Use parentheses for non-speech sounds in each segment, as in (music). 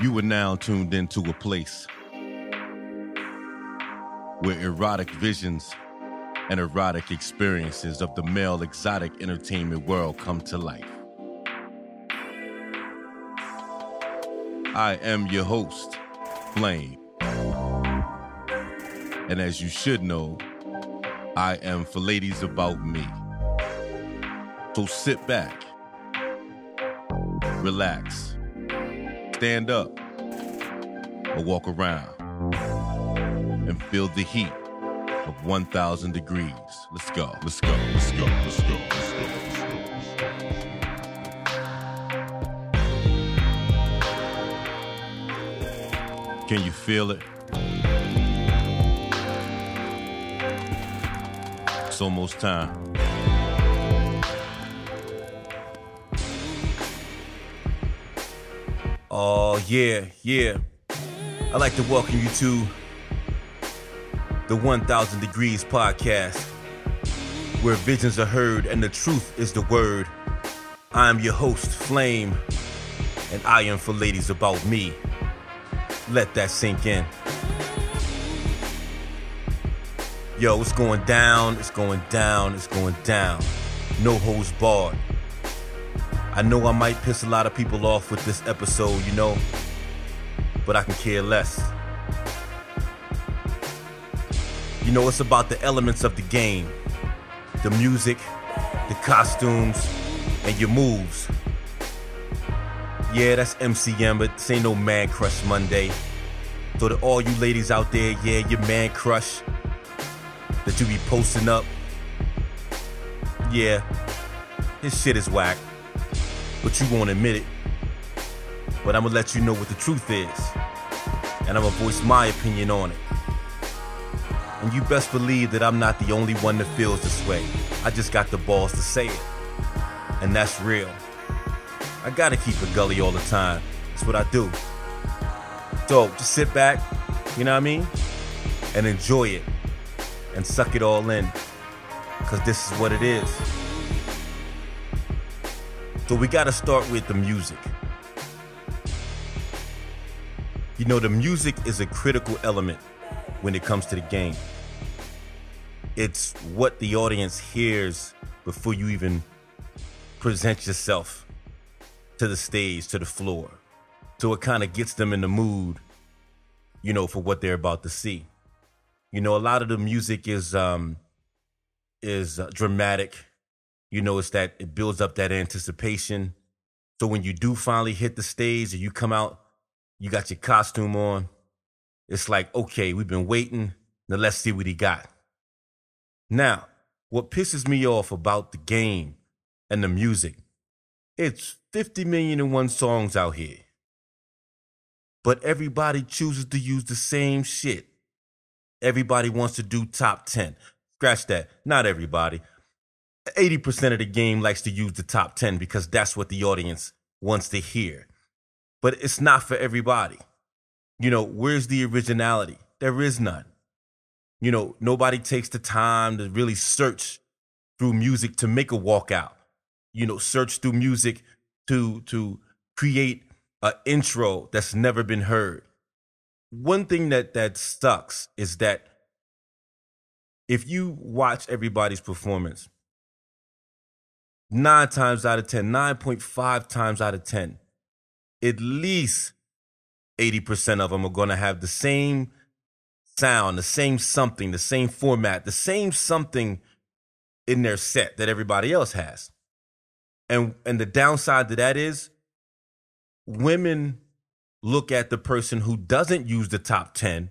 You are now tuned into a place where erotic visions and erotic experiences of the male exotic entertainment world come to life. I am your host, Flame. And as you should know, I am for ladies about me. So sit back, relax, stand up, or walk around and feel the heat of 1,000 degrees. Let's go, let's go, let's go, let's go, let's go. Can you feel it? It's almost time. Oh, yeah, yeah. I'd like to welcome you to the 1000 Degrees podcast, where visions are heard and the truth is the word. I am your host, Flame, and I am for ladies about me. Let that sink in. Yo, it's going down, it's going down, it's going down. No hose barred. I know I might piss a lot of people off with this episode, you know, but I can care less. You know, it's about the elements of the game the music, the costumes, and your moves. Yeah, that's MCM, but this ain't no man crush Monday. So to all you ladies out there, yeah, your man crush that you be posting up. Yeah, his shit is whack, but you won't admit it. But I'm gonna let you know what the truth is, and I'm gonna voice my opinion on it. And you best believe that I'm not the only one that feels this way. I just got the balls to say it, and that's real. I gotta keep it gully all the time. That's what I do. So just sit back, you know what I mean? And enjoy it and suck it all in. Cause this is what it is. So we gotta start with the music. You know, the music is a critical element when it comes to the game. It's what the audience hears before you even present yourself to the stage, to the floor. So it kind of gets them in the mood, you know, for what they're about to see. You know, a lot of the music is um is uh, dramatic. You know, it's that it builds up that anticipation. So when you do finally hit the stage and you come out, you got your costume on. It's like, okay, we've been waiting. Now let's see what he got. Now, what pisses me off about the game and the music, it's 50 million and one songs out here. But everybody chooses to use the same shit. Everybody wants to do top 10. Scratch that. Not everybody. 80% of the game likes to use the top 10 because that's what the audience wants to hear. But it's not for everybody. You know, where's the originality? There is none. You know, nobody takes the time to really search through music to make a walkout. You know, search through music to to create an intro that's never been heard. One thing that that sucks is that if you watch everybody's performance, nine times out of 10, 9.5 times out of 10, at least 80% of them are going to have the same sound, the same something, the same format, the same something in their set that everybody else has. And and the downside to that is women look at the person who doesn't use the top 10,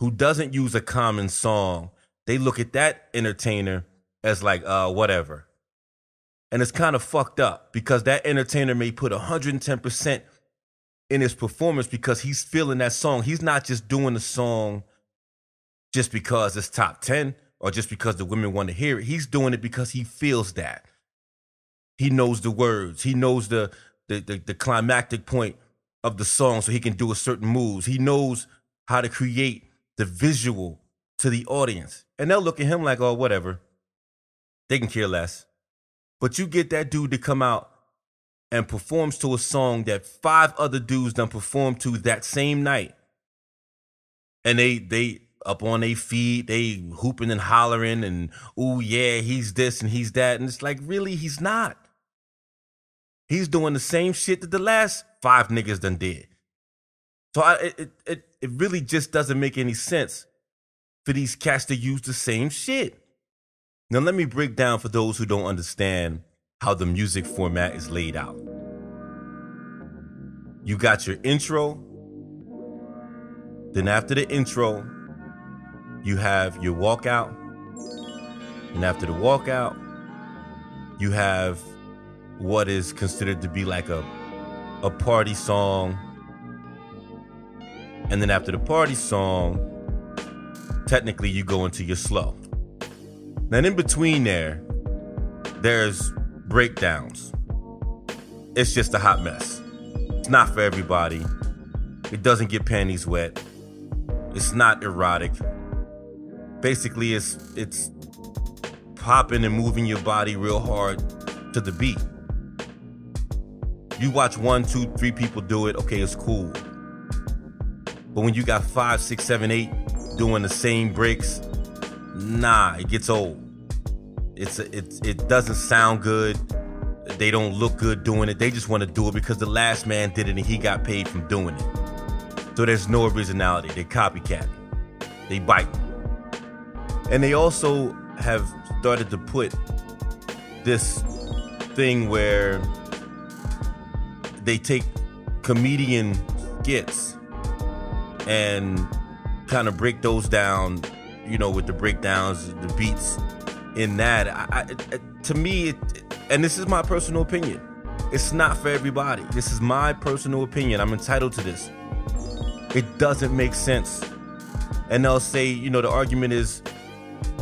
who doesn't use a common song. They look at that entertainer as like uh whatever. And it's kind of fucked up because that entertainer may put 110% in his performance because he's feeling that song. He's not just doing the song just because it's top 10 or just because the women want to hear it. He's doing it because he feels that. He knows the words. He knows the the, the, the climactic point of the song so he can do a certain moves. He knows how to create the visual to the audience. And they'll look at him like, oh, whatever. They can care less. But you get that dude to come out and performs to a song that five other dudes done performed to that same night. And they they up on their feet, they hooping and hollering and oh yeah, he's this and he's that. And it's like, really, he's not. He's doing the same shit that the last five niggas done did. So I, it, it, it really just doesn't make any sense for these cats to use the same shit. Now, let me break down for those who don't understand how the music format is laid out. You got your intro, then after the intro, you have your walkout, and after the walkout, you have what is considered to be like a a party song. And then after the party song, technically you go into your slow. Then in between there, there's breakdowns. It's just a hot mess. It's not for everybody. It doesn't get panties wet. It's not erotic. Basically, it's it's popping and moving your body real hard to the beat. You watch one, two, three people do it, okay, it's cool. But when you got five, six, seven, eight doing the same breaks, nah, it gets old. It's it it doesn't sound good. They don't look good doing it. They just want to do it because the last man did it and he got paid from doing it. So there's no originality. They copycat. They bite. And they also have started to put this thing where they take comedian skits and kind of break those down, you know, with the breakdowns, the beats in that. I, I, to me, it, and this is my personal opinion, it's not for everybody. This is my personal opinion. I'm entitled to this. It doesn't make sense. And they'll say, you know, the argument is,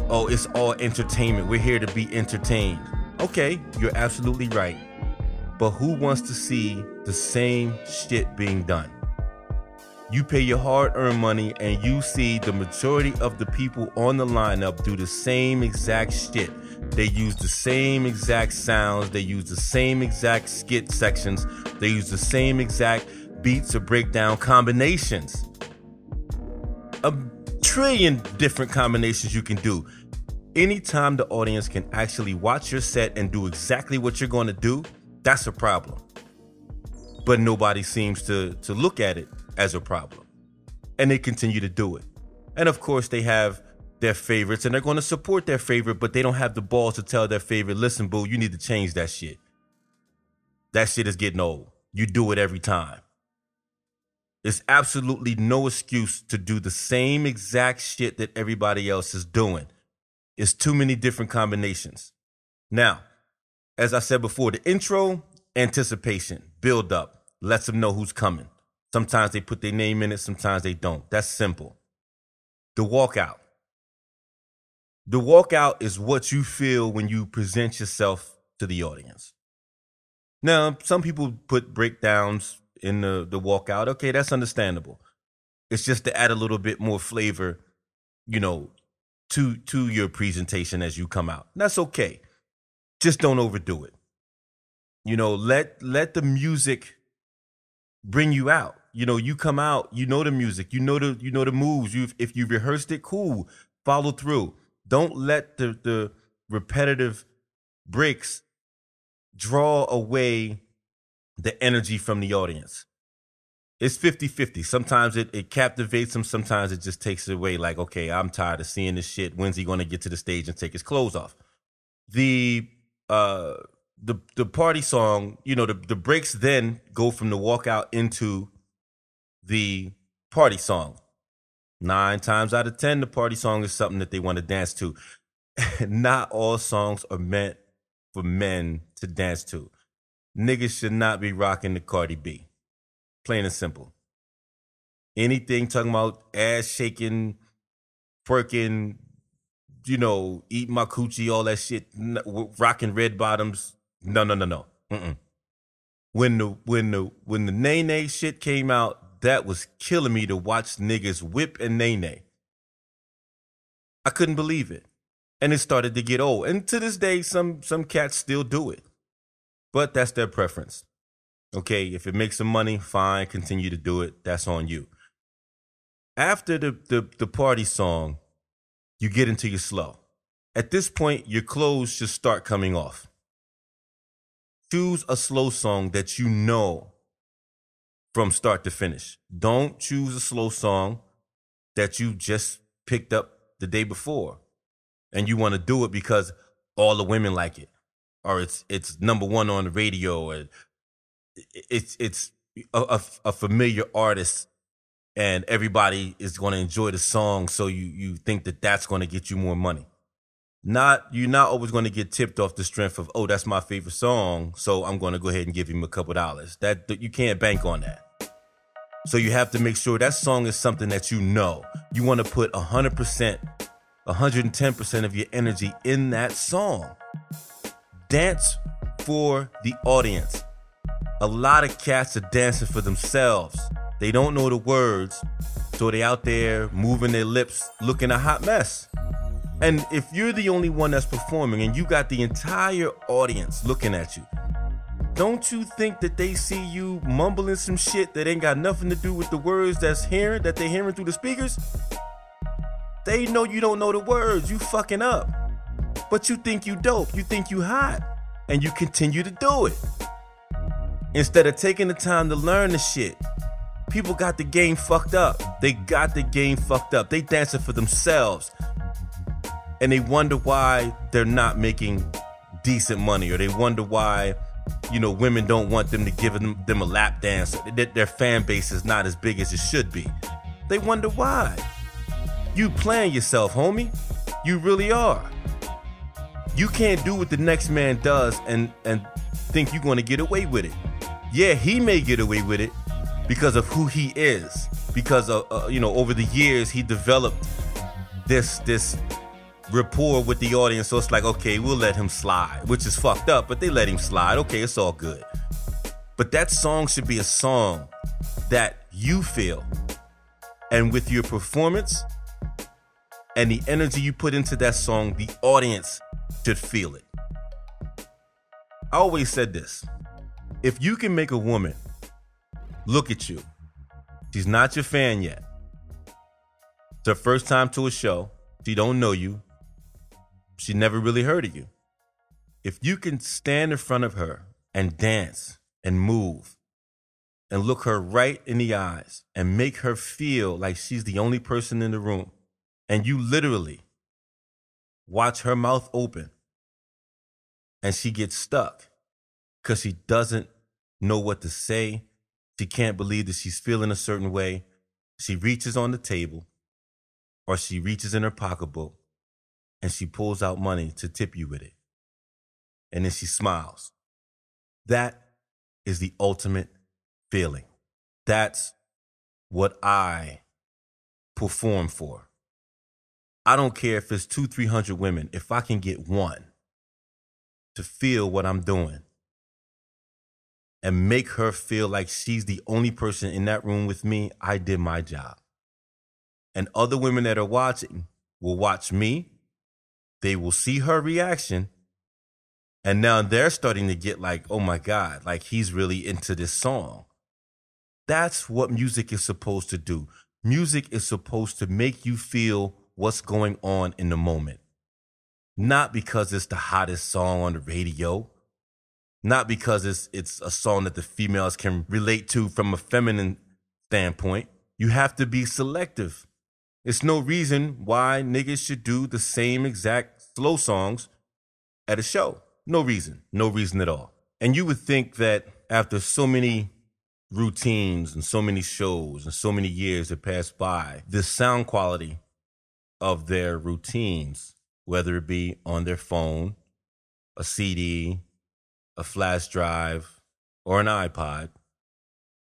oh, it's all entertainment. We're here to be entertained. Okay, you're absolutely right. But who wants to see the same shit being done? You pay your hard earned money and you see the majority of the people on the lineup do the same exact shit. They use the same exact sounds, they use the same exact skit sections, they use the same exact beats or breakdown combinations. A trillion different combinations you can do. Anytime the audience can actually watch your set and do exactly what you're going to do, that's a problem. But nobody seems to, to look at it as a problem. And they continue to do it. And of course, they have their favorites and they're going to support their favorite, but they don't have the balls to tell their favorite, listen, boo, you need to change that shit. That shit is getting old. You do it every time. There's absolutely no excuse to do the same exact shit that everybody else is doing. It's too many different combinations. Now, as I said before, the intro, anticipation, build up, lets them know who's coming. Sometimes they put their name in it, sometimes they don't. That's simple. The walkout. The walkout is what you feel when you present yourself to the audience. Now, some people put breakdowns in the, the walkout. Okay, that's understandable. It's just to add a little bit more flavor, you know, to to your presentation as you come out. That's okay just don't overdo it. You know, let let the music bring you out. You know, you come out, you know the music, you know the you know the moves. You if you rehearsed it, cool. Follow through. Don't let the the repetitive breaks draw away the energy from the audience. It's 50-50. Sometimes it, it captivates them, sometimes it just takes it away like, okay, I'm tired of seeing this shit. When's he gonna get to the stage and take his clothes off? The uh, the the party song, you know, the the breaks then go from the walkout into the party song. Nine times out of ten, the party song is something that they want to dance to. (laughs) not all songs are meant for men to dance to. Niggas should not be rocking the Cardi B. Plain and simple. Anything talking about ass shaking, twerking, you know, eat my coochie, all that shit, rocking red bottoms. No, no, no, no. Mm-mm. When the when the when the nae nae shit came out, that was killing me to watch niggas whip and nae nae. I couldn't believe it, and it started to get old. And to this day, some some cats still do it, but that's their preference. Okay, if it makes some money, fine, continue to do it. That's on you. After the, the, the party song, you get into your slow. At this point, your clothes should start coming off. Choose a slow song that you know from start to finish. Don't choose a slow song that you just picked up the day before and you want to do it because all the women like it or it's it's number one on the radio and it's it's a, a, a familiar artist and everybody is going to enjoy the song so you you think that that's going to get you more money not you're not always going to get tipped off the strength of oh that's my favorite song so i'm going to go ahead and give him a couple dollars. That you can't bank on that. So you have to make sure that song is something that you know. You want to put 100% 110% of your energy in that song. Dance for the audience. A lot of cats are dancing for themselves. They don't know the words so they out there moving their lips looking a hot mess and if you're the only one that's performing and you got the entire audience looking at you, don't you think that they see you mumbling some shit that ain't got nothing to do with the words that's hearing that they're hearing through the speakers? They know you don't know the words, you fucking up. But you think you dope, you think you hot, and you continue to do it. Instead of taking the time to learn the shit. People got the game fucked up. They got the game fucked up. They dancing for themselves and they wonder why they're not making decent money or they wonder why you know women don't want them to give them, them a lap dance. That their fan base is not as big as it should be. They wonder why. You playing yourself homie. You really are. You can't do what the next man does and and think you're going to get away with it. Yeah he may get away with it because of who he is because of uh, you know over the years he developed this this rapport with the audience. So it's like, okay, we'll let him slide, which is fucked up, but they let him slide. Okay, it's all good. But that song should be a song that you feel. And with your performance and the energy you put into that song, the audience should feel it. I always said this if you can make a woman look at you, she's not your fan yet. It's her first time to a show. She don't know you she never really heard of you. If you can stand in front of her and dance and move and look her right in the eyes and make her feel like she's the only person in the room, and you literally watch her mouth open and she gets stuck because she doesn't know what to say. She can't believe that she's feeling a certain way. She reaches on the table or she reaches in her pocketbook and she pulls out money to tip you with it. And then she smiles. That is the ultimate feeling. That's what I perform for. I don't care if it's two, three hundred women. If I can get one to feel what I'm doing and make her feel like she's the only person in that room with me, I did my job. And other women that are watching will watch me they will see her reaction and now they're starting to get like oh my god like he's really into this song. That's what music is supposed to do. Music is supposed to make you feel what's going on in the moment. Not because it's the hottest song on the radio. Not because it's it's a song that the females can relate to from a feminine standpoint. You have to be selective it's no reason why niggas should do the same exact slow songs at a show. No reason. No reason at all. And you would think that after so many routines and so many shows and so many years that passed by, the sound quality of their routines, whether it be on their phone, a CD, a flash drive, or an iPod,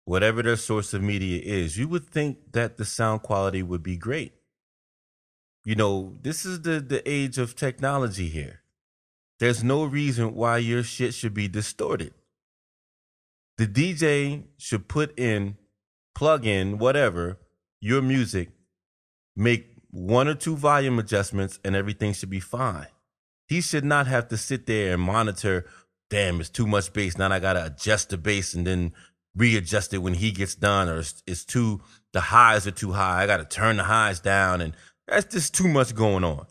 whatever their source of media is, you would think that the sound quality would be great. You know, this is the, the age of technology here. There's no reason why your shit should be distorted. The DJ should put in, plug in, whatever, your music, make one or two volume adjustments, and everything should be fine. He should not have to sit there and monitor damn, it's too much bass. Now I gotta adjust the bass and then readjust it when he gets done, or it's, it's too the highs are too high. I gotta turn the highs down, and that's just too much going on.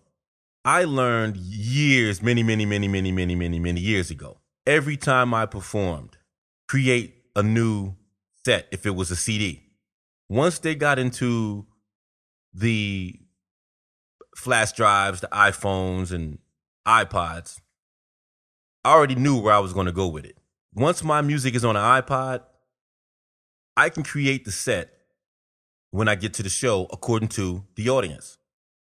I learned years, many, many, many, many, many, many, many years ago. Every time I performed, create a new set if it was a CD. Once they got into the flash drives, the iPhones, and iPods, I already knew where I was going to go with it. Once my music is on an iPod, I can create the set when I get to the show according to the audience.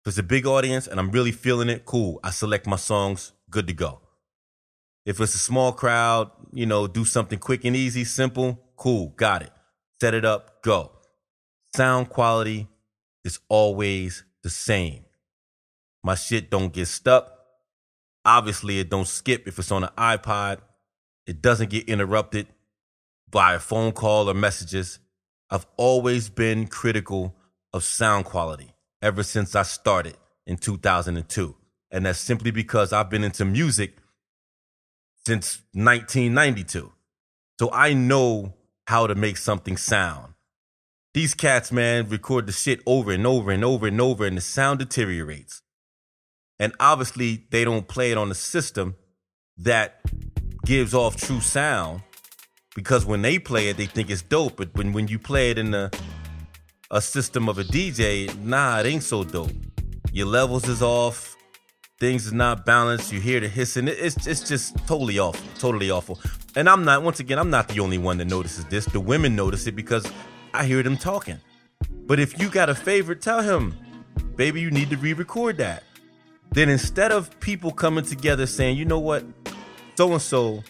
If it's a big audience and I'm really feeling it, cool. I select my songs, good to go. If it's a small crowd, you know, do something quick and easy, simple, cool, got it. Set it up, go. Sound quality is always the same. My shit don't get stuck. Obviously, it don't skip if it's on an iPod. It doesn't get interrupted by a phone call or messages. I've always been critical of sound quality ever since I started in 2002. And that's simply because I've been into music since 1992. So I know how to make something sound. These cats, man, record the shit over and over and over and over, and the sound deteriorates. And obviously, they don't play it on the system that gives off true sound because when they play it, they think it's dope. But when, when you play it in the, a system of a DJ, nah, it ain't so dope. Your levels is off, things is not balanced. You hear the hissing. It's it's just totally awful, totally awful. And I'm not. Once again, I'm not the only one that notices this. The women notice it because I hear them talking. But if you got a favorite, tell him, baby, you need to re-record that then instead of people coming together saying, you know what, so and so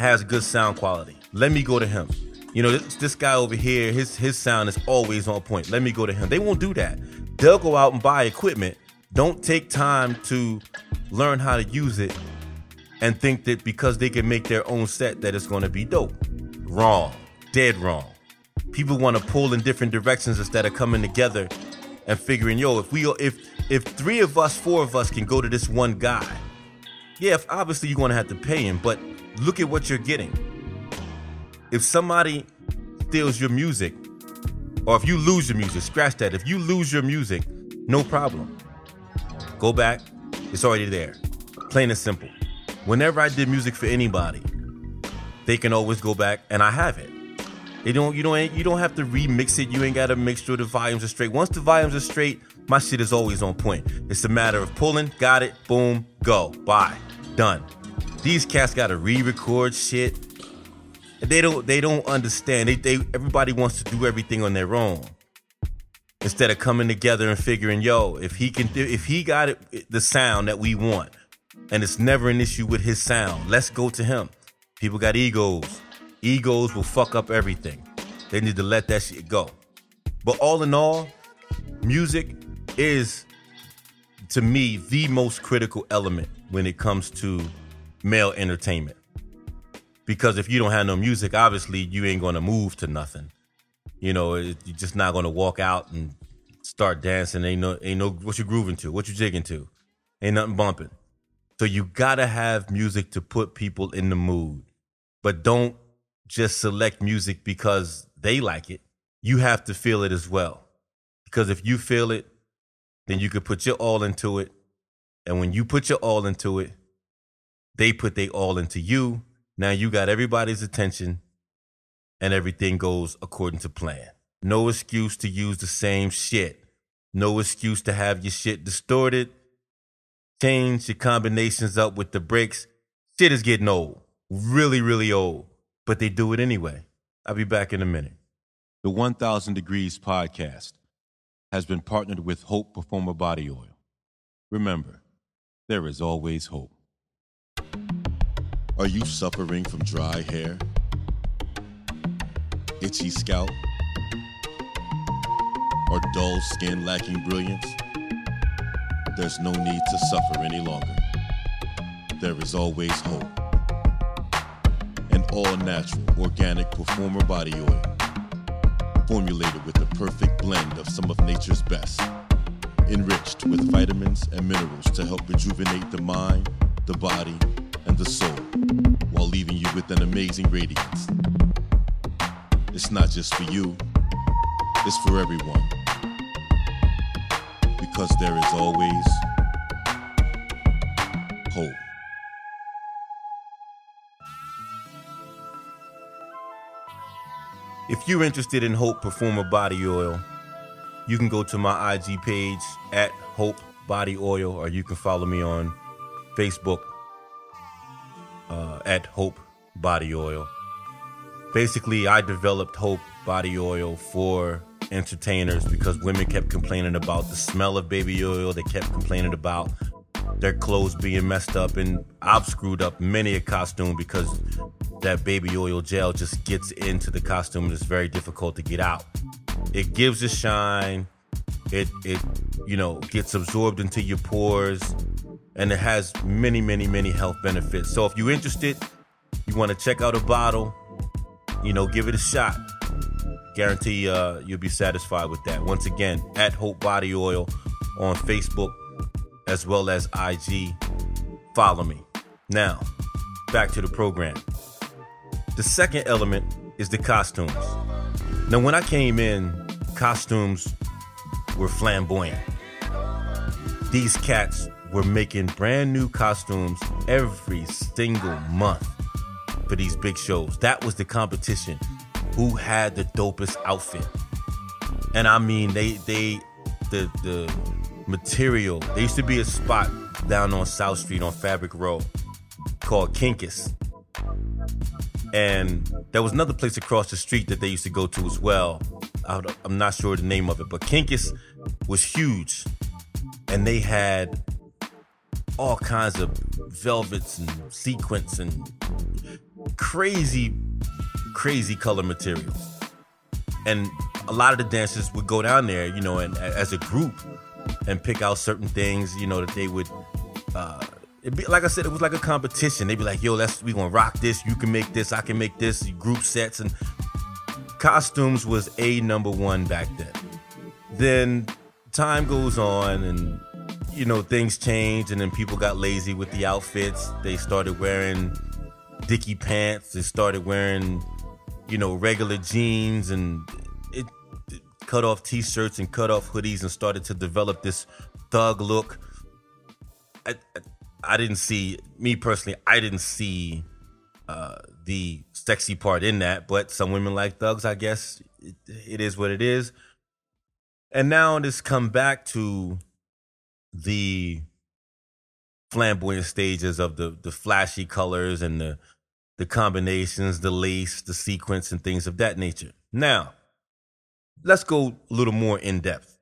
has good sound quality, let me go to him. You know, this, this guy over here, his his sound is always on point. Let me go to him. They won't do that. They'll go out and buy equipment. Don't take time to learn how to use it and think that because they can make their own set that it's going to be dope. Wrong. Dead wrong. People want to pull in different directions instead of coming together and figuring, yo, if we if if three of us, four of us can go to this one guy, yeah, if obviously you're gonna have to pay him, but look at what you're getting. If somebody steals your music, or if you lose your music, scratch that. If you lose your music, no problem. Go back, it's already there. Plain and simple. Whenever I did music for anybody, they can always go back and I have it. You don't you don't you don't have to remix it. You ain't gotta make sure the volumes are straight. Once the volumes are straight, my shit is always on point. It's a matter of pulling, got it, boom, go, bye, done. These cats gotta re-record shit. They don't they don't understand. They, they everybody wants to do everything on their own. Instead of coming together and figuring, yo, if he can do if he got it the sound that we want, and it's never an issue with his sound, let's go to him. People got egos. Egos will fuck up everything. They need to let that shit go. But all in all, music is to me the most critical element when it comes to male entertainment. Because if you don't have no music, obviously you ain't gonna move to nothing. You know, you're just not gonna walk out and start dancing. Ain't no, ain't no, what you grooving to, what you jigging to, ain't nothing bumping. So you gotta have music to put people in the mood, but don't just select music because they like it. You have to feel it as well. Because if you feel it, then you could put your all into it. And when you put your all into it, they put their all into you. Now you got everybody's attention and everything goes according to plan. No excuse to use the same shit. No excuse to have your shit distorted. Change your combinations up with the breaks. Shit is getting old. Really, really old but they do it anyway. I'll be back in a minute. The 1000 Degrees podcast has been partnered with Hope Performer Body Oil. Remember, there is always hope. Are you suffering from dry hair? Itchy scalp? Or dull skin lacking brilliance? There's no need to suffer any longer. There is always hope An all natural, organic performer body oil. Formulated with the perfect blend of some of nature's best. Enriched with vitamins and minerals to help rejuvenate the mind, the body, and the soul while leaving you with an amazing radiance. It's not just for you, it's for everyone. Because there is always hope. If you're interested in Hope Performer Body Oil, you can go to my IG page at Hope Body Oil, or you can follow me on Facebook at Hope Body Oil. Basically, I developed Hope Body Oil for entertainers because women kept complaining about the smell of baby oil. They kept complaining about their clothes being messed up, and I've screwed up many a costume because that baby oil gel just gets into the costume and it's very difficult to get out. It gives a shine. It it you know gets absorbed into your pores and it has many many many health benefits. So if you're interested, you want to check out a bottle, you know, give it a shot. Guarantee uh, you'll be satisfied with that. Once again, at Hope Body Oil on Facebook as well as IG. Follow me. Now, back to the program. The second element is the costumes. Now, when I came in, costumes were flamboyant. These cats were making brand new costumes every single month for these big shows. That was the competition. Who had the dopest outfit? And I mean, they they the the material. There used to be a spot down on South Street on Fabric Row called Kinkus. And there was another place across the street that they used to go to as well. I'm not sure the name of it, but Kinkus was huge. And they had all kinds of velvets and sequins and crazy, crazy color materials. And a lot of the dancers would go down there, you know, and as a group and pick out certain things, you know, that they would uh, be, like I said, it was like a competition. They'd be like, "Yo, let's we gonna rock this. You can make this. I can make this." Group sets and costumes was a number one back then. Then time goes on, and you know things changed and then people got lazy with the outfits. They started wearing dicky pants. They started wearing, you know, regular jeans and it, it cut off t-shirts and cut off hoodies, and started to develop this thug look. I, I, I didn't see me personally. I didn't see uh, the sexy part in that, but some women like thugs. I guess it, it is what it is. And now it's come back to the flamboyant stages of the the flashy colors and the the combinations, the lace, the sequence, and things of that nature. Now, let's go a little more in depth.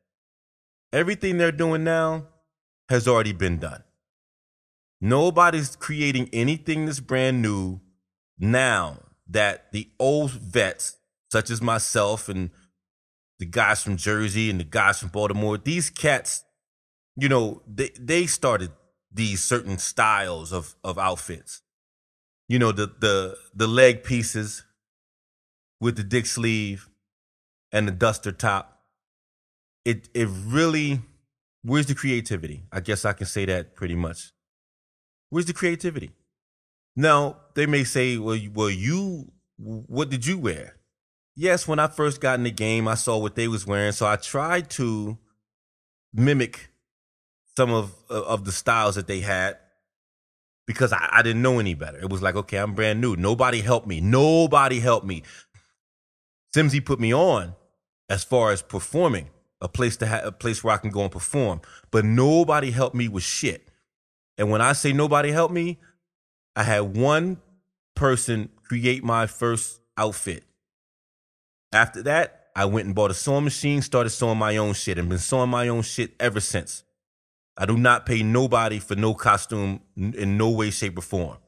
Everything they're doing now has already been done. Nobody's creating anything that's brand new now that the old vets, such as myself and the guys from Jersey and the guys from Baltimore, these cats, you know, they, they started these certain styles of, of outfits. You know, the, the, the leg pieces with the dick sleeve and the duster top. It, it really, where's the creativity? I guess I can say that pretty much. Where's the creativity? Now, they may say, well, well, you, what did you wear? Yes, when I first got in the game, I saw what they was wearing. So I tried to mimic some of, uh, of the styles that they had because I, I didn't know any better. It was like, okay, I'm brand new. Nobody helped me. Nobody helped me. Simsy put me on as far as performing, a place to have a place where I can go and perform. But nobody helped me with shit. And when I say nobody helped me, I had one person create my first outfit. After that, I went and bought a sewing machine, started sewing my own shit, and been sewing my own shit ever since. I do not pay nobody for no costume in no way, shape, or form.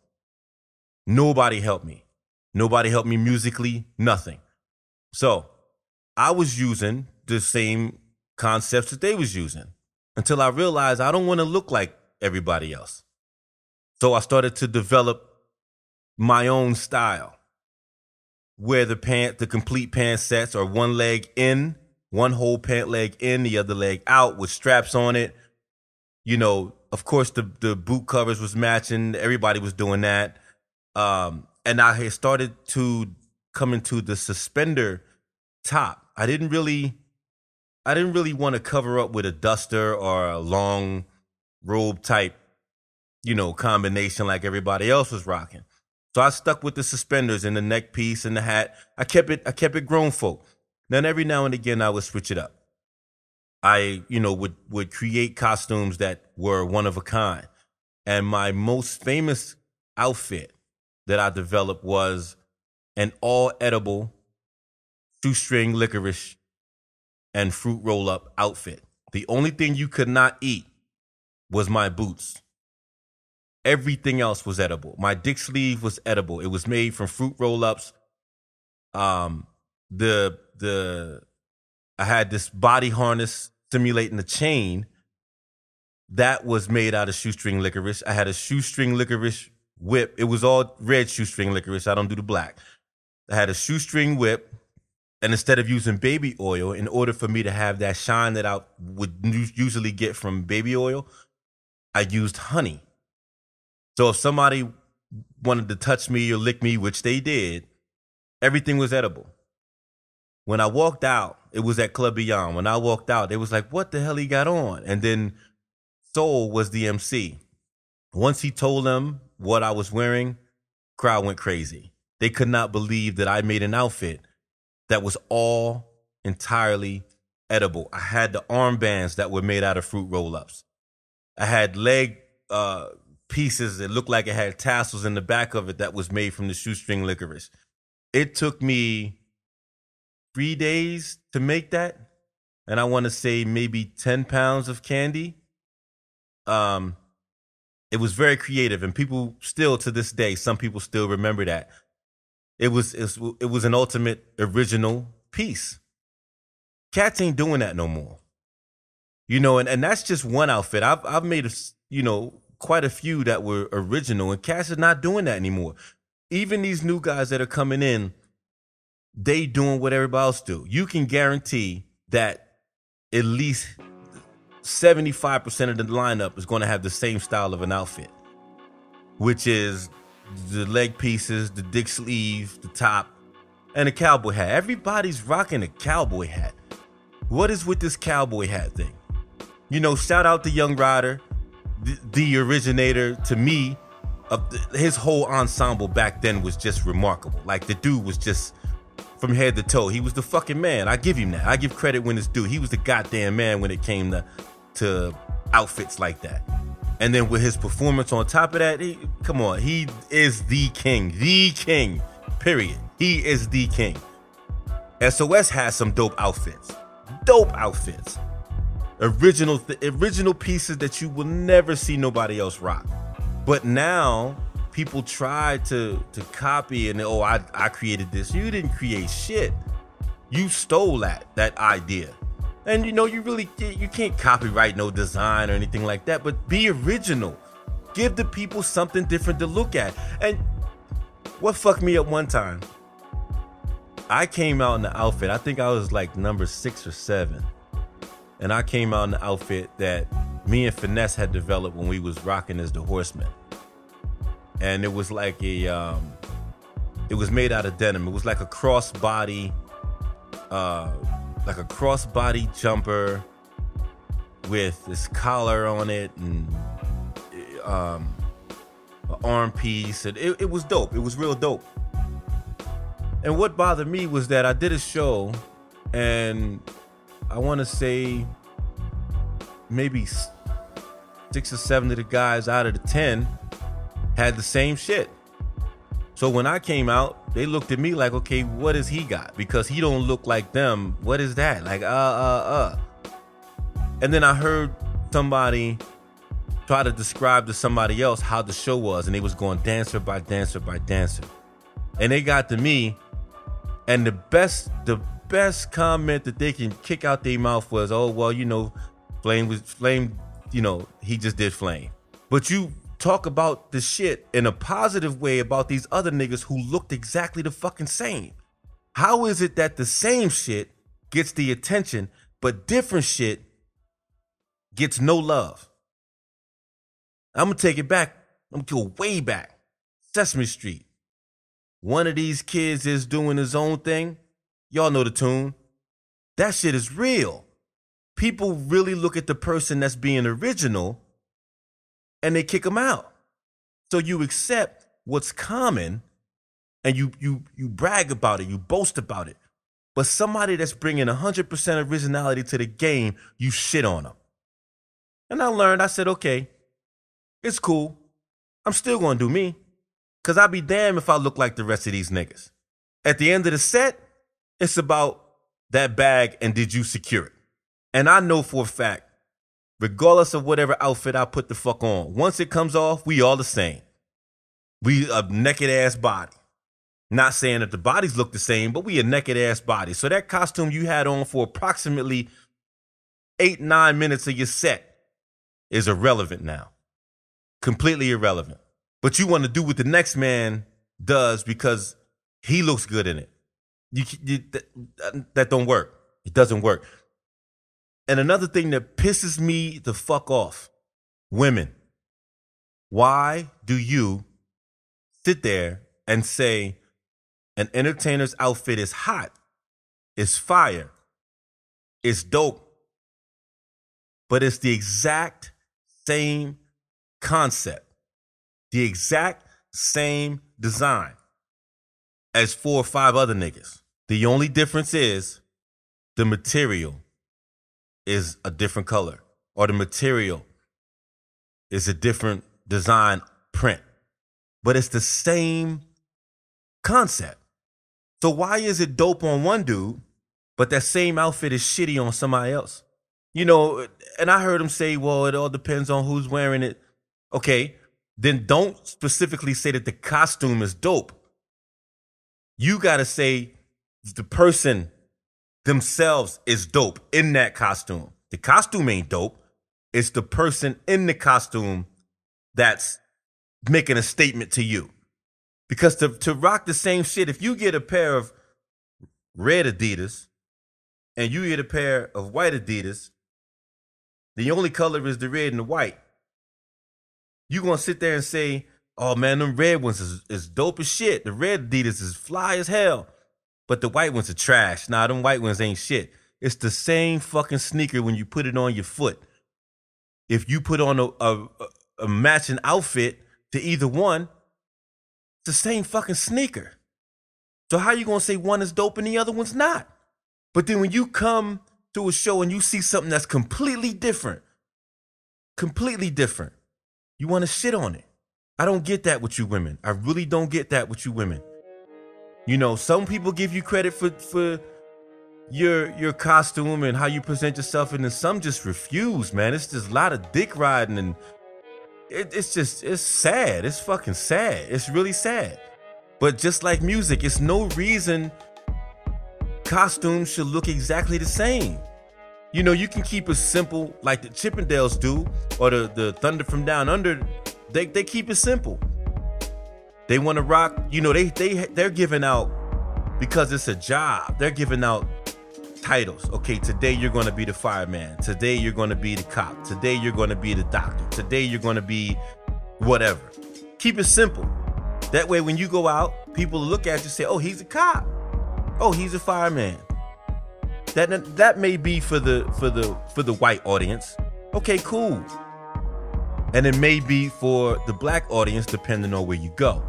Nobody helped me. Nobody helped me musically, nothing. So I was using the same concepts that they was using until I realized I don't want to look like everybody else. So I started to develop my own style. Where the pant, the complete pant sets are one leg in, one whole pant leg in, the other leg out with straps on it. You know, of course the the boot covers was matching. Everybody was doing that. Um, and I had started to come into the suspender top. I didn't really, I didn't really want to cover up with a duster or a long robe type, you know, combination like everybody else was rocking. So I stuck with the suspenders and the neck piece and the hat. I kept it, I kept it grown folk. Then every now and again I would switch it up. I, you know, would would create costumes that were one of a kind. And my most famous outfit that I developed was an all edible shoestring licorice and fruit roll up outfit. The only thing you could not eat was my boots. Everything else was edible. My dick sleeve was edible. It was made from fruit roll ups. Um, the the I had this body harness simulating a chain that was made out of shoestring licorice. I had a shoestring licorice whip. It was all red shoestring licorice. I don't do the black. I had a shoestring whip. And instead of using baby oil, in order for me to have that shine that I would usually get from baby oil, I used honey. So if somebody wanted to touch me or lick me, which they did, everything was edible. When I walked out, it was at Club Beyond. When I walked out, it was like, what the hell he got on? And then Soul was the MC. Once he told them what I was wearing, crowd went crazy. They could not believe that I made an outfit that was all entirely edible. I had the armbands that were made out of fruit roll-ups. I had leg uh, pieces that looked like it had tassels in the back of it that was made from the shoestring licorice. It took me three days to make that, and I want to say maybe 10 pounds of candy. Um, it was very creative, and people still to this day, some people still remember that. It was, it was, an ultimate original piece. Cats ain't doing that no more. You know, and, and that's just one outfit. I've I've made a, you know quite a few that were original, and Cats is not doing that anymore. Even these new guys that are coming in, they doing what everybody else do. You can guarantee that at least 75% of the lineup is going to have the same style of an outfit, which is the leg pieces, the dick sleeve, the top, and a cowboy hat. Everybody's rocking a cowboy hat. What is with this cowboy hat thing? You know, shout out to Young Rider, the, the originator to me of the, his whole ensemble back then was just remarkable. Like the dude was just from head to toe. He was the fucking man. I give him that. I give credit when it's due. He was the goddamn man when it came to to outfits like that. And then with his performance on top of that, he, come on, he is the king, the king. Period. He is the king. SOS has some dope outfits, dope outfits, original th- original pieces that you will never see nobody else rock. But now people tried to to copy and oh I, I created this. You didn't create shit. You stole that that idea. And you know you really you can't copyright no design or anything like that but be original. Give the people something different to look at. And what fucked me up one time? I came out in the outfit. I think i was like number six or seven. And i came out in the outfit that me and finesse had developed when we was rocking as the horsemen and it was like a um, it was made out of denim. It was like a crossbody, uh, like a crossbody jumper with this collar on it and um, an arm piece, and it, it was dope. It was real dope. And what bothered me was that I did a show, and I want to say maybe six or seven of the guys out of the ten had the same shit. So when I came out, they looked at me like, okay, what does he got? Because he don't look like them. What is that? Like, uh, uh, uh. And then I heard somebody try to describe to somebody else how the show was, and they was going dancer by dancer by dancer. And they got to me, and the best, the best comment that they can kick out their mouth was, oh, well, you know, Flame was, Flame, you know, he just did Flame. But you talk about the shit in a positive way about these other niggas who looked exactly the fucking same. How is it that the same shit gets the attention, but different shit gets no love? I'm gonna take it back. I'm gonna go way back. Sesame Street, one of these kids is doing his own thing, y'all know the tune. That shit is real. People really look at the person that's being original and they kick them out. So you accept what's common and you you you brag about it, you boast about it. But somebody that's bringing 100% originality to the game, you shit on them. And I learned, I said, okay, it's cool. I'm still gonna do me. Cause I'll be damned if I look like the rest of these niggas. At the end of the set, it's about that bag and did you secure it? And I know for a fact, regardless of whatever outfit I put the fuck on, once it comes off, we all the same. We a naked ass body. Not saying that the bodies look the same, but we a naked ass body. So that costume you had on for approximately eight, nine minutes of your set is irrelevant now. Completely irrelevant. But you want to do what the next man does because he looks good in it. You, you that, that don't work. It doesn't work. And another thing that pisses me the fuck off, women. Why do you sit there and say an entertainer's outfit is hot, is fire, is dope, but it's the exact same concept, the exact same design as four or five other niggas. The only difference is the material is a different color or the material is a different design print, but it's the same concept. So why is it dope on one dude, but that same outfit is shitty on somebody else? You know, and I heard him say, well, it all depends on who's wearing it. Okay, then don't specifically say that the costume is dope. You got to say the person themselves is dope in that costume. The costume ain't dope. It's the person in the costume that's making a statement to you. Because to, to rock the same shit, if you get a pair of red Adidas and you get a pair of white Adidas, the only color is the red and the white. You gonna sit there and say, "Oh man, them red ones is, is dope as shit. The red Adidas is fly as hell, but the white ones are trash. Nah, them white ones ain't shit. It's the same fucking sneaker when you put it on your foot. If you put on a, a, a matching outfit to either one, it's the same fucking sneaker. So how you gonna say one is dope and the other one's not? But then when you come to a show and you see something that's completely different, completely different, you want to shit on it. I don't get that with you women. I really don't get that with you women. You know, some people give you credit for for your your costume and how you present yourself, and then some just refuse, man. It's just a lot of dick riding and it, it's just it's sad. It's fucking sad. It's really sad. But just like music, it's no reason costumes should look exactly the same. You know, you can keep it simple like the Chippendales do, or the, the Thunder from Down Under. They they keep it simple. They want to rock. You know, they they they're giving out because it's a job. They're giving out titles. Okay, today you're going to be the fireman. Today you're going to be the cop. Today you're going to be the doctor. Today you're going to be whatever. Keep it simple. That way, when you go out, people look at you and say, "Oh, he's a cop. Oh, he's a fireman." That that may be for the for the for the white audience. Okay, cool. And it may be for the black audience depending on where you go.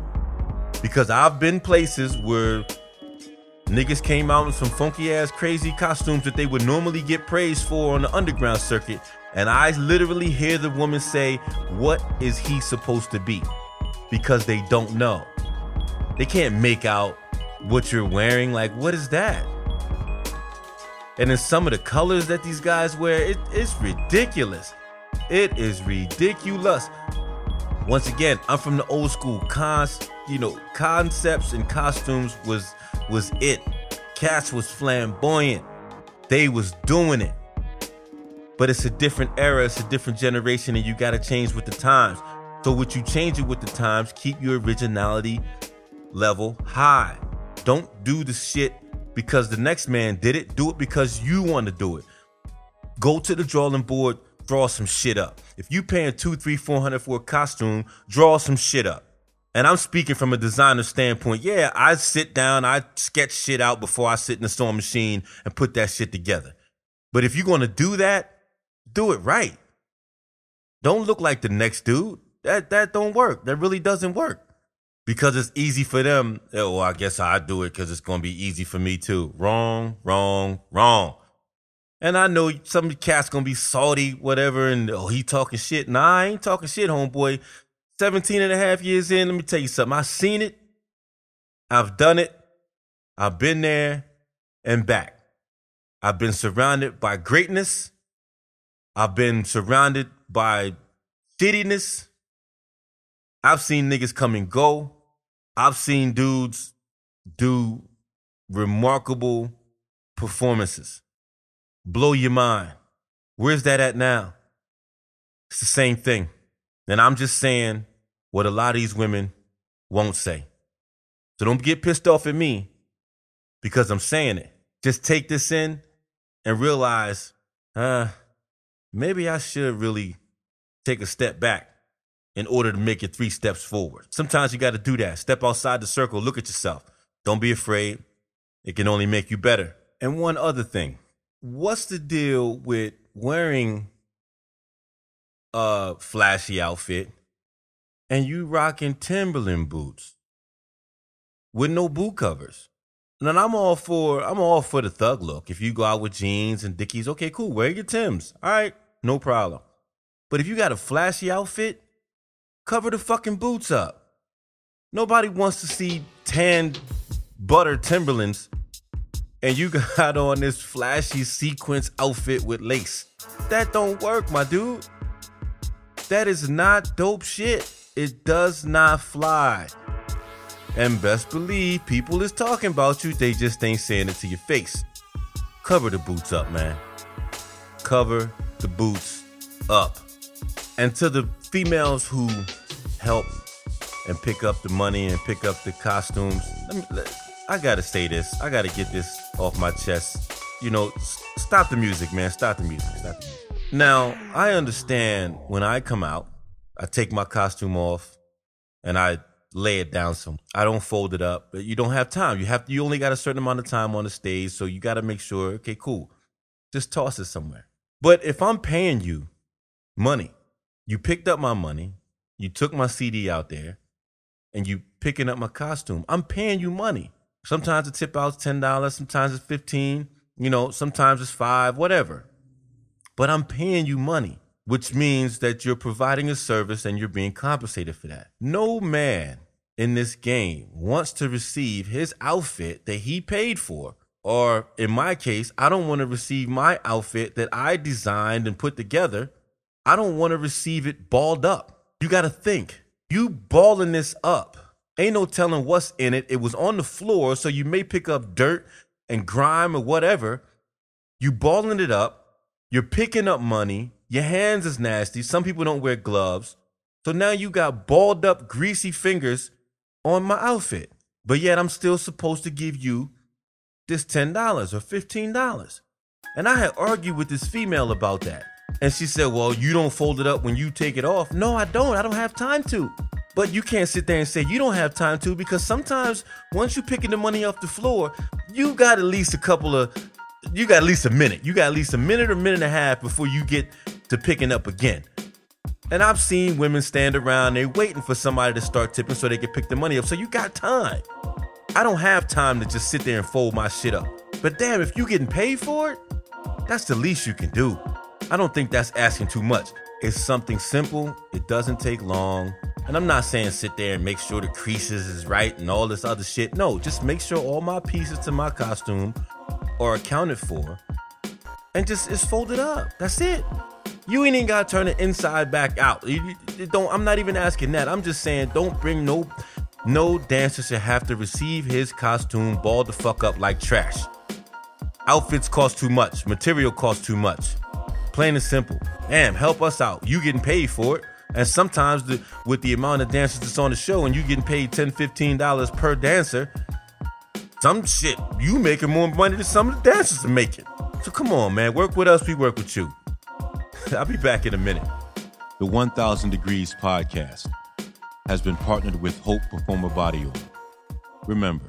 Because I've been places where niggas came out in some funky ass crazy costumes that they would normally get praised for on the underground circuit. And I literally hear the woman say, What is he supposed to be? Because they don't know. They can't make out what you're wearing. Like, what is that? And then some of the colors that these guys wear, it, it's ridiculous. It is ridiculous. Once again, I'm from the old school. Cons, you know, concepts and costumes was was it. Cats was flamboyant. They was doing it. But it's a different era, it's a different generation, and you gotta change with the times. So what you change it with the times, keep your originality level high. Don't do the shit because the next man did it. Do it because you want to do it. Go to the drawing board, draw some shit up. If you paying two, three, four hundred for a costume, draw some shit up And I'm speaking from a designer standpoint. Yeah, I sit down, I sketch shit out before I sit in the sewing machine and put that shit together. But if you're going to do that, do it right. Don't look like the next dude. That that don't work. That really doesn't work. Because it's easy for them. Oh, I guess I do it because it's going to be easy for me too. Wrong, wrong, wrong. And I know some cats gonna be salty, whatever, and oh, he talking shit. Nah, I ain't talking shit, homeboy. 17 and a half years in, let me tell you something. I've seen it. I've done it. I've been there and back. I've been surrounded by greatness. I've been surrounded by shittiness. I've seen niggas come and go. I've seen dudes do remarkable performances blow your mind. Where's that at now? It's the same thing. And I'm just saying what a lot of these women won't say. So don't get pissed off at me because I'm saying it. Just take this in and realize, uh, maybe I should really take a step back in order to make it three steps forward. Sometimes you got to do that. Step outside the circle, look at yourself. Don't be afraid. It can only make you better. And one other thing what's the deal with wearing a flashy outfit and you rocking Timberland boots with no boot covers? And I'm all for I'm all for the thug look. If you go out with jeans and dickies, okay, cool. Wear your Tims. All right, no problem. But if you got a flashy outfit, cover the fucking boots up. Nobody wants to see tan butter Timberlands and you (laughs) got on this flashy sequence outfit with lace. That don't work, my dude. That is not dope shit. It does not fly. And best believe people is talking about you, they just ain't saying it to your face. Cover the boots up, man. Cover the boots up. And to the females who help and pick up the money and pick up the costumes, me, I gotta say this. I gotta get this off my chest. You know, stop the music, man. Stop the music. Stop the music. Now, I understand when I come out, I take my costume off and I lay it down some. I don't fold it up, but you don't have time. You have you only got a certain amount of time on the stage, so you got to make sure, okay, cool. Just toss it somewhere. But if I'm paying you money, you picked up my money, you took my CD out there, and you picking up my costume. I'm paying you money. Sometimes the tip out's ten dollars, sometimes it's fifteen. You know, sometimes it's five, whatever. But I'm paying you money, which means that you're providing a service and you're being compensated for that. No man in this game wants to receive his outfit that he paid for. Or in my case, I don't want to receive my outfit that I designed and put together. I don't want to receive it balled up. You got to think, you balling this up Ain't no telling what's in it. It was on the floor, so you may pick up dirt and grime or whatever. You balling it up. You're picking up money. Your hands is nasty. Some people don't wear gloves. So now you got balled up, greasy fingers on my outfit. But yet I'm still supposed to give you this $10 or $15. And I had argued with this female about that. And she said, Well, you don't fold it up when you take it off. No, I don't. I don't have time to. But you can't sit there and say you don't have time to because sometimes once you're picking the money off the floor, you got at least a couple of, you got at least a minute. You got at least a minute or minute and a half before you get to picking up again. And I've seen women stand around, they're waiting for somebody to start tipping so they can pick the money up. So you got time. I don't have time to just sit there and fold my shit up. But damn, if you getting paid for it, that's the least you can do. I don't think that's asking too much. It's something simple, it doesn't take long. And I'm not saying sit there and make sure the creases is right and all this other shit. No, just make sure all my pieces to my costume are accounted for and just it's folded up. That's it. You ain't even gotta turn it inside back out. You, you don't I'm not even asking that. I'm just saying don't bring no no dancer should have to receive his costume balled the fuck up like trash. Outfits cost too much, material costs too much. Plain and simple. Damn, help us out. You getting paid for it. And sometimes the, with the amount of dancers that's on the show and you getting paid $10, $15 per dancer, some shit, you making more money than some of the dancers are making. So come on, man. Work with us, we work with you. (laughs) I'll be back in a minute. The 1000 Degrees Podcast. has been partnered with Hope Performer Body Oil. Remember,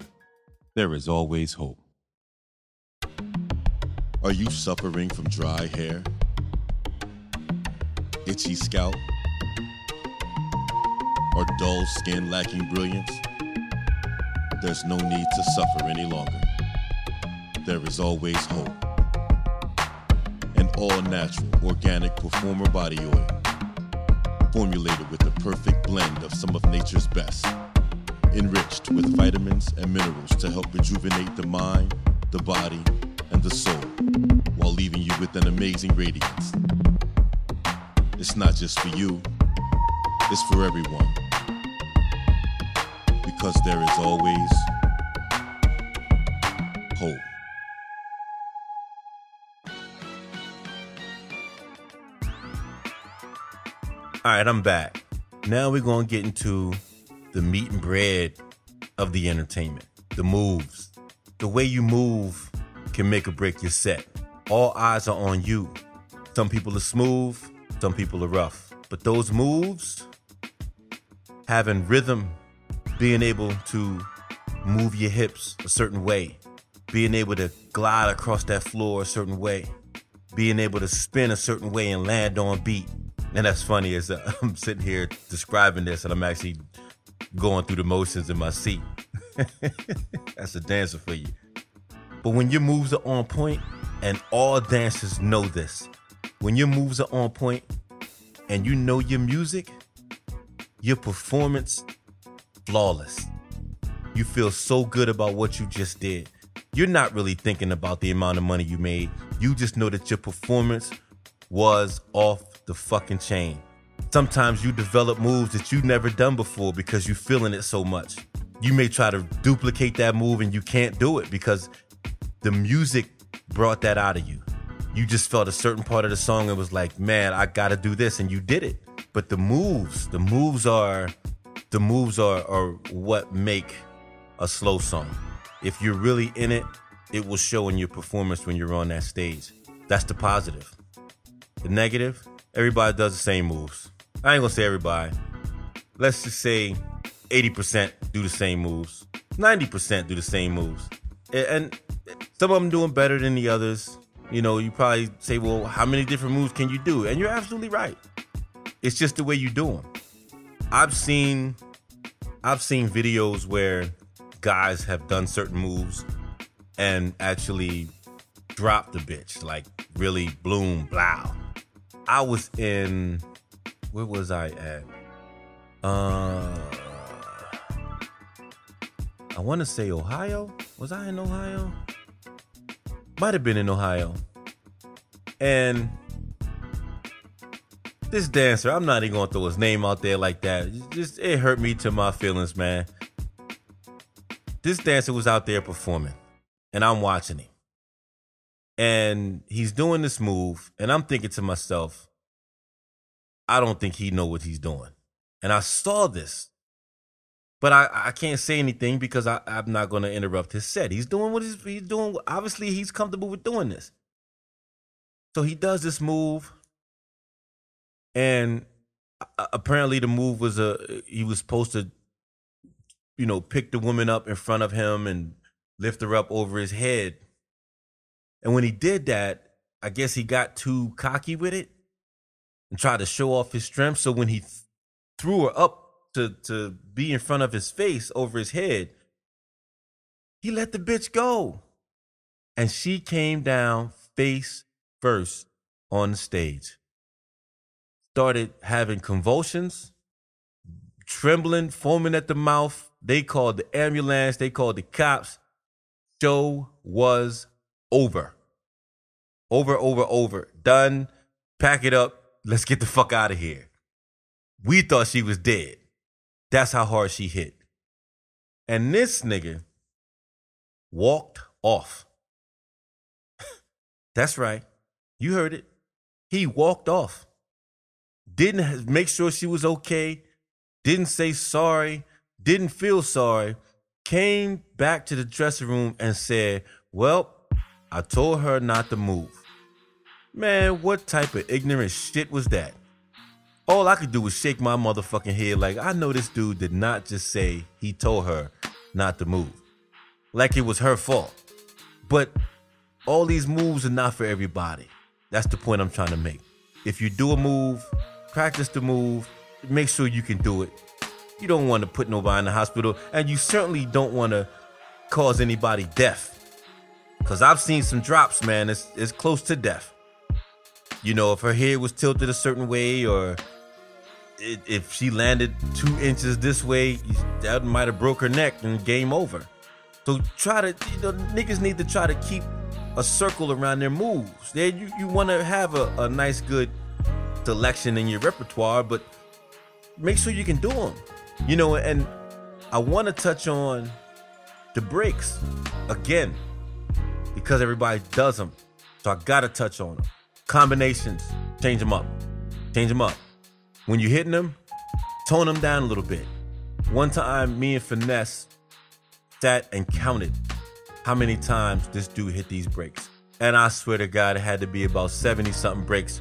there is always hope. Are you suffering from dry hair? Itchy scalp? Or dull skin lacking brilliance? There's no need to suffer any longer. There is always hope. An all natural, organic performer body oil, formulated with the perfect blend of some of nature's best, enriched with vitamins and minerals to help rejuvenate the mind, the body, and the soul, while leaving you with an amazing radiance. It's not just for you, it's for everyone. Because there is always hope. All right, I'm back. Now we're going to get into the meat and bread of the entertainment, the moves. The way you move can make or break your set. All eyes are on you. Some people are smooth, some people are rough. But those moves, having rhythm, being able to move your hips a certain way, being able to glide across that floor a certain way, being able to spin a certain way and land on beat. And that's funny as uh, (laughs) I'm sitting here describing this and I'm actually going through the motions in my seat. (laughs) that's a dancer for you. But when your moves are on point, and all dancers know this, when your moves are on point and you know your music, your performance flawless. You feel so good about what you just did. You're not really thinking about the amount of money you made. You just know that your performance was off the fucking chain. Sometimes you develop moves that you've never done before because you're feeling it so much. You may try to duplicate that move and you can't do it because the music brought that out of you. You just felt a certain part of the song and was like, man, I gotta do this, and you did it. But the moves, the moves are the moves are, are what make a slow song. If you're really in it, it will show in your performance when you're on that stage. That's the positive. The negative, everybody does the same moves. I ain't gonna say everybody. Let's just say 80% do the same moves, 90% do the same moves. And some of them doing better than the others. You know, you probably say, well, how many different moves can you do? And you're absolutely right. It's just the way you do them. I've seen I've seen videos where guys have done certain moves and actually dropped the bitch, like really bloom, blow. I was in where was I at? Uh I want to say Ohio. Was I in Ohio? Might have been in Ohio. And this dancer, I'm not even gonna throw his name out there like that. It just it hurt me to my feelings, man. This dancer was out there performing, and I'm watching him. And he's doing this move, and I'm thinking to myself, I don't think he know what he's doing. And I saw this, but I, I can't say anything because I, I'm not to interrupt his set. He's doing what he's, he's doing. Obviously, he's comfortable with doing this. So he does this move, and uh, apparently the move was a he was supposed to, you know, pick the woman up in front of him and lift her up over his head. And when he did that, I guess he got too cocky with it and tried to show off his strength. So when he th- threw her up to to be in front of his face over his head, he let the bitch go. And she came down face first on the stage. Started having convulsions, trembling, foaming at the mouth. They called the ambulance, they called the cops. Show was over. Over, over, over. Done. Pack it up. Let's get the fuck out of here. We thought she was dead. That's how hard she hit. And this nigga walked off. (laughs) That's right. You heard it. He walked off. Didn't make sure she was okay. Didn't say sorry. Didn't feel sorry. Came back to the dressing room and said, Well, I told her not to move. Man, what type of ignorant shit was that? all I could do was shake my motherfucking head like I know this dude did not just say he told her not to move. Like it was her fault. But all these moves are not for everybody. That's the point I'm trying to make. If you do a move, practice the move, make sure you can do it. You don't want to put nobody in the hospital, and you certainly don't want to cause anybody death. Cause I've seen some drops, man. It's it's close to death. You know, if her head was tilted a certain way, or it, if she landed two inches this way, that might have broke her neck and game over. So try to, you know, niggas need to try to keep a circle around their moves. There, you, you want to have a, a nice, good selection in your repertoire, but make sure you can do them. You know, and I want to touch on the breaks again because everybody does them. So I gotta touch on them. Combinations, change them up. Change them up. When you're hitting them, tone them down a little bit. One time, me and Finesse sat and counted how many times this dude hit these breaks. And I swear to God, it had to be about 70 something breaks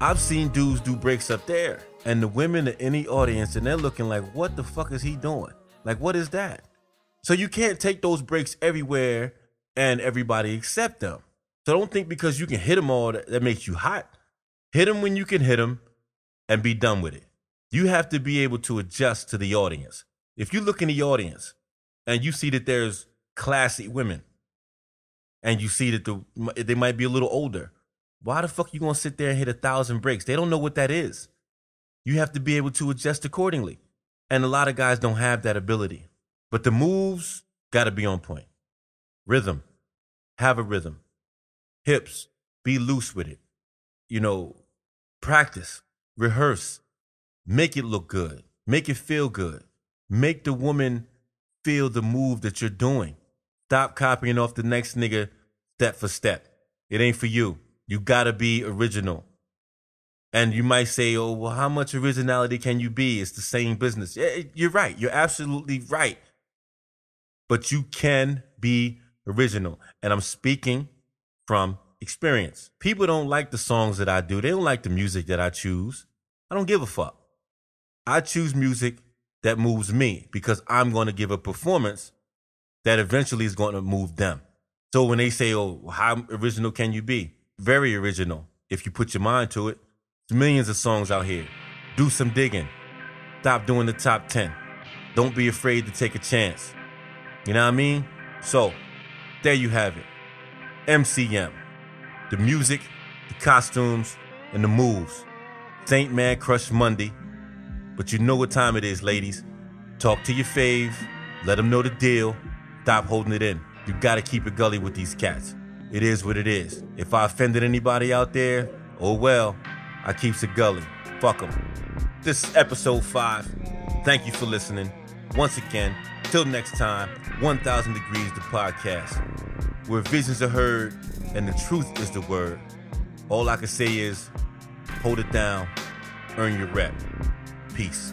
I've seen dudes do breaks up there, and the women in any audience, and they're looking like, what the fuck is he doing? Like, what is that? So you can't take those breaks everywhere and everybody accept them. So don't think because you can hit them all that, that makes you hot. Hit them when you can hit them and be done with it. You have to be able to adjust to the audience. If you look in the audience and you see that there's classy women and you see that the, they might be a little older, why the fuck you gonna sit there and hit a thousand breaks? They don't know what that is. You have to be able to adjust accordingly. And a lot of guys don't have that ability. But the moves gotta be on point. Rhythm, have a rhythm. Hips, be loose with it. You know, practice, rehearse, make it look good, make it feel good. Make the woman feel the move that you're doing. Stop copying off the next nigga step for step. It ain't for you. You gotta be original. And you might say, oh, well, how much originality can you be? It's the same business. Yeah, you're right. You're absolutely right. But you can be original. And I'm speaking from experience. People don't like the songs that I do. They don't like the music that I choose. I don't give a fuck. I choose music that moves me because I'm going to give a performance that eventually is going to move them. So when they say, oh, how original can you be? Very original if you put your mind to it. There's millions of songs out here. Do some digging. Stop doing the top 10. Don't be afraid to take a chance. You know what I mean? So, there you have it. MCM. The music, the costumes, and the moves. Saint Man Crush Monday. But you know what time it is, ladies. Talk to your fave. Let them know the deal. Stop holding it in. You gotta keep it gully with these cats. It is what it is. If I offended anybody out there, oh well. I keeps it gully. Fuck them. This is episode 5. Thank you for listening. Once again, till next time, 1000 Degrees the podcast, where visions are heard and the truth is the word. All I can say is hold it down, earn your rep. Peace.